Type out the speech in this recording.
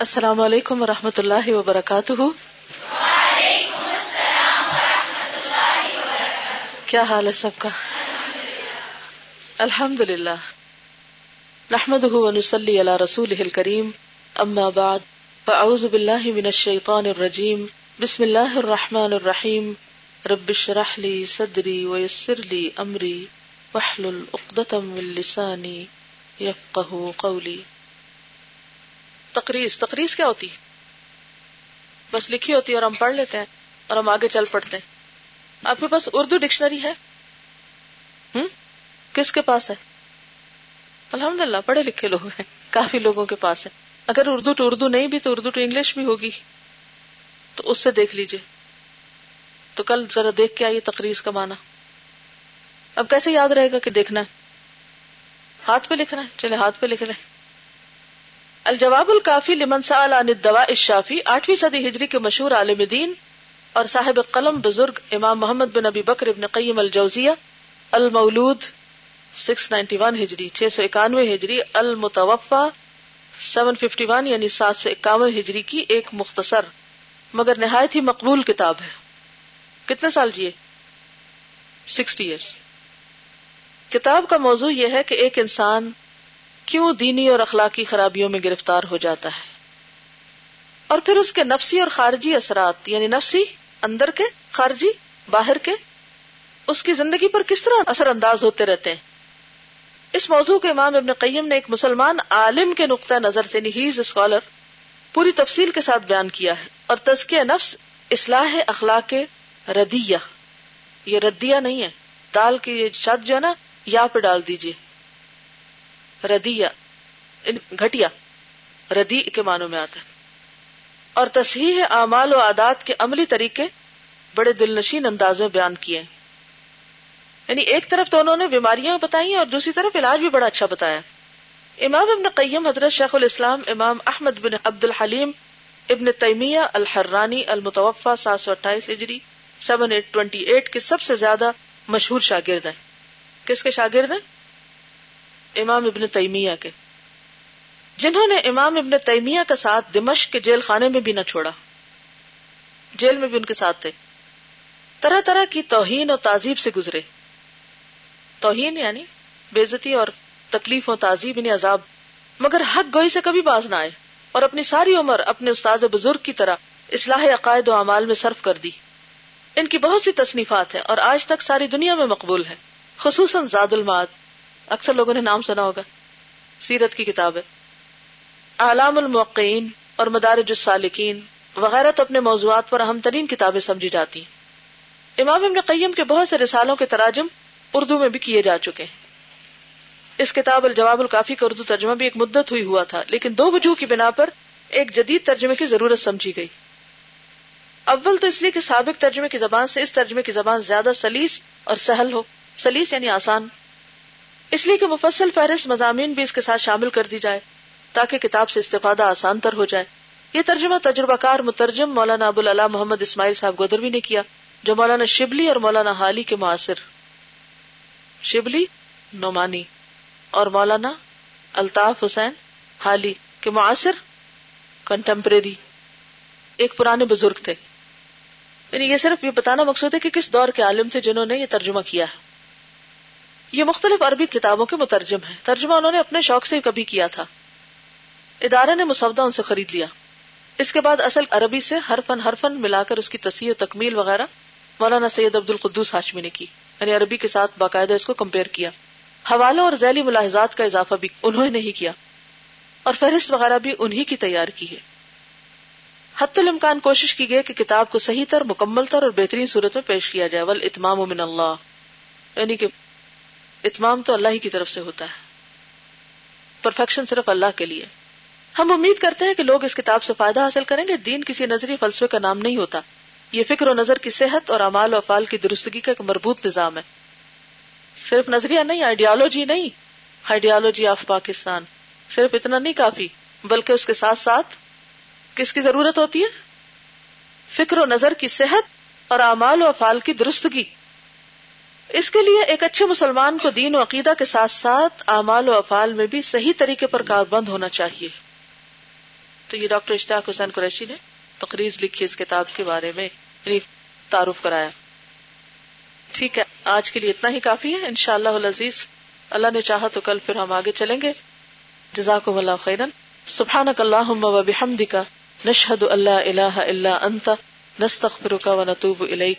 السلام علیکم و رحمۃ اللہ وبرکاتہ۔ کیا حال ہے سب کا؟ الحمد للہ نحمد ونسلی علی رسول کریم اما بعد، فاعوذ باللہ من الشیطان الرجیم۔ بسم اللہ الرحمن الرحیم۔ رب اشرح لی صدری ویسر لی امری۔ واحلل عقدۃ من لسانی یفقهوا قولی۔ تقریض تقریض کیا ہوتی؟ بس لکھی ہوتی ہے اور ہم پڑھ لیتے ہیں اور ہم آگے چل پڑتے ہیں۔ آپ کے پاس اردو ڈکشنری ہے؟ کس کے پاس ہے؟ الحمد للہ پڑھے لکھے لوگ ہیں، کافی لوگوں کے پاس ہے اگر اردو ٹو اردو نہیں بھی تو اردو ٹو انگلش بھی ہوگی۔ تو اس سے دیکھ لیجیے تو کل ذرا دیکھ کے آئیے تقریض کا مانا اب کیسے یاد رہے گا کہ دیکھنا ہے؟ ہاتھ پہ لکھنا ہے، چلے ہاتھ پہ لکھ لیں۔ الجواب الکافی لمن سأل عن الدواء الشافی آٹھویں صدی ہجری کے مشہور عالم دین اور صاحب قلم بزرگ امام محمد بن ابی بکر ابن قیم الجوزیہ، المولود 691 ہجری 691 ہجری المتوفا 751 یعنی 751 ہجری کی ایک مختصر مگر نہایت ہی مقبول کتاب ہے۔ کتنے سال جیے؟ سکسٹی ایئرس کتاب کا موضوع یہ ہے کہ ایک انسان کیوں دینی اور اخلاقی خرابیوں میں گرفتار ہو جاتا ہے؟ اور پھر اس کے نفسی اور خارجی اثرات یعنی نفسی اندر کے، خارجی باہر کے، اس کی زندگی پر کس طرح اثر انداز ہوتے رہتے ہیں؟ اس موضوع کے امام ابن قیم نے ایک مسلمان عالم کے نقطۂ نظر سے نہیز اسکالر پوری تفصیل کے ساتھ بیان کیا ہے، اور تزکیہ نفس اصلاح اخلاق ردیہ، یہ ردیہ نہیں ہے، دال کی یہ شد جو ہے نا یا پہ ڈال دیجیے ردیا گھٹیا ردی کے معنوں میں آتا ہے۔ اور تصحیح اعمال و عادات کے عملی طریقے بڑے دل نشین انداز میں بیان کیے یعنی ایک طرف تو انہوں نے بیماریاں بتائی اور دوسری طرف علاج بھی بڑا اچھا بتایا۔ امام ابن قیم حضرت شیخ الاسلام امام احمد بن عبد الحلیم ابن تیمیہ الحرانی المتوفا سات سو اٹھائیس ہجری، سیون ایٹ ٹوینٹی ایٹ کے سب سے زیادہ مشہور شاگرد ہیں۔ کس کے شاگرد ہیں؟ امام ابن تیمیہ کے۔ جنہوں نے امام ابن تیمیہ کا ساتھ دمشق کے جیل خانے میں بھی نہ چھوڑا۔ جیل میں بھی ان کے ساتھ تھے۔ طرح طرح کی توہین اور تعزیب سے گزرے۔ توہین یعنی بےزتی اور تکلیف و تعزیب یعنی عذاب۔ مگر حق گوئی سے کبھی باز نہ آئے اور اپنی ساری عمر اپنے استاد بزرگ کی طرح اصلاح عقائد و اعمال میں صرف کر دی۔ ان کی بہت سی تصنیفات ہیں اور آج تک ساری دنیا میں مقبول ہے خصوصاً زاد الماد اکثر لوگوں نے نام سنا ہوگا۔ سیرت کی کتاب ہے۔ اعلام الموقعین اور مدارج السالکین وغیرہ تو اپنے موضوعات پر اہم ترین کتابیں سمجھی جاتی ہیں۔ امام ابن قیم کے بہت سے رسالوں کے تراجم اردو میں بھی کیے جا چکے ہیں۔ اس کتاب الجواب الکافی کا اردو ترجمہ بھی ایک مدت ہوئی ہوا تھا، لیکن دو وجوہ کی بنا پر ایک جدید ترجمے کی ضرورت سمجھی گئی۔ اول تو اس لیے کہ سابق ترجمے کی زبان سے اس ترجمے کی زبان زیادہ سلیس اور سہل ہو۔ سلیس یعنی آسان۔ اس لیے کہ مفصل فہرست مضامین بھی اس کے ساتھ شامل کر دی جائے تاکہ کتاب سے استفادہ آسان تر ہو جائے۔ یہ ترجمہ تجربہ کار مترجم مولانا ابو اللہ محمد اسماعیل صاحب گودروی نے کیا، جو مولانا شبلی اور مولانا حالی کے معاصر۔ شبلی، نعمانی، اور مولانا الطاف حسین حالی کے معاصر۔ کنٹمپریری ایک پرانے بزرگ تھے۔ یعنی یہ صرف یہ بتانا مقصود ہے کہ کس دور کے عالم تھے جنہوں نے یہ ترجمہ کیا ہے۔ یہ مختلف عربی کتابوں کے مترجم ہیں۔ ترجمہ انہوں نے اپنے شوق سے کبھی کیا تھا۔ ادارے نے مسودہ ان سے خرید لیا۔ اس کے بعد اصل عربی سے ہر فن ملا کر اس کی تصحیح و تکمیل وغیرہ مولانا سید عبد القدوس ہاشمی نے کی۔ یعنی عربی کے ساتھ باقاعدہ اس کو کمپیئر کیا۔ حوالوں اور ذیلی ملاحظات کا اضافہ بھی انہوں نے نہیں کیا۔ اور فہرست وغیرہ بھی انہی کی تیار کی ہے۔ حت الامکان کوشش کی گئی کہ کتاب کو صحیح تر، مکمل تر اور بہترین صورت میں پیش کیا جائے۔ ول اتمام من اللہ یعنی کہ اتمام تو اللہ ہی کی طرف سے ہوتا ہے۔ پرفیکشن صرف اللہ کے لیے۔ ہم امید کرتے ہیں کہ لوگ اس کتاب سے فائدہ حاصل کریں گے۔ دین کسی نظری فلسفے کا نام نہیں ہوتا۔ یہ فکر و نظر کی صحت اور امال و افعال کی درستگی کا ایک مربوط نظام ہے۔ صرف نظریہ نہیں آئیڈیالوجی نہیں۔ آئیڈیالوجی آف پاکستان صرف اتنا نہیں کافی، بلکہ اس کے ساتھ ساتھ کس کی ضرورت ہوتی ہے؟ فکر و نظر کی صحت اور امال و افعال کی درستگی۔ اس کے لیے ایک اچھے مسلمان کو دین و عقیدہ کے ساتھ ساتھ اعمال و افعال میں بھی صحیح طریقے پر کاربند ہونا چاہیے۔ تو یہ ڈاکٹر اشتاق حسین قریشی نے تقریز لکھی اس کتاب کے بارے میں یعنی تعارف کرایا۔ ٹھیک ہے، آج کے لیے اتنا ہی کافی ہے۔ ان شاء اللہ عزیز اللہ نے چاہا تو کل پھر ہم آگے چلیں گے۔ جزاک اللہ خیرن۔ سبحان اللہ و بحمد کا نشہد اللہ اللہ اللہ انت نستخر و نتوب الیک۔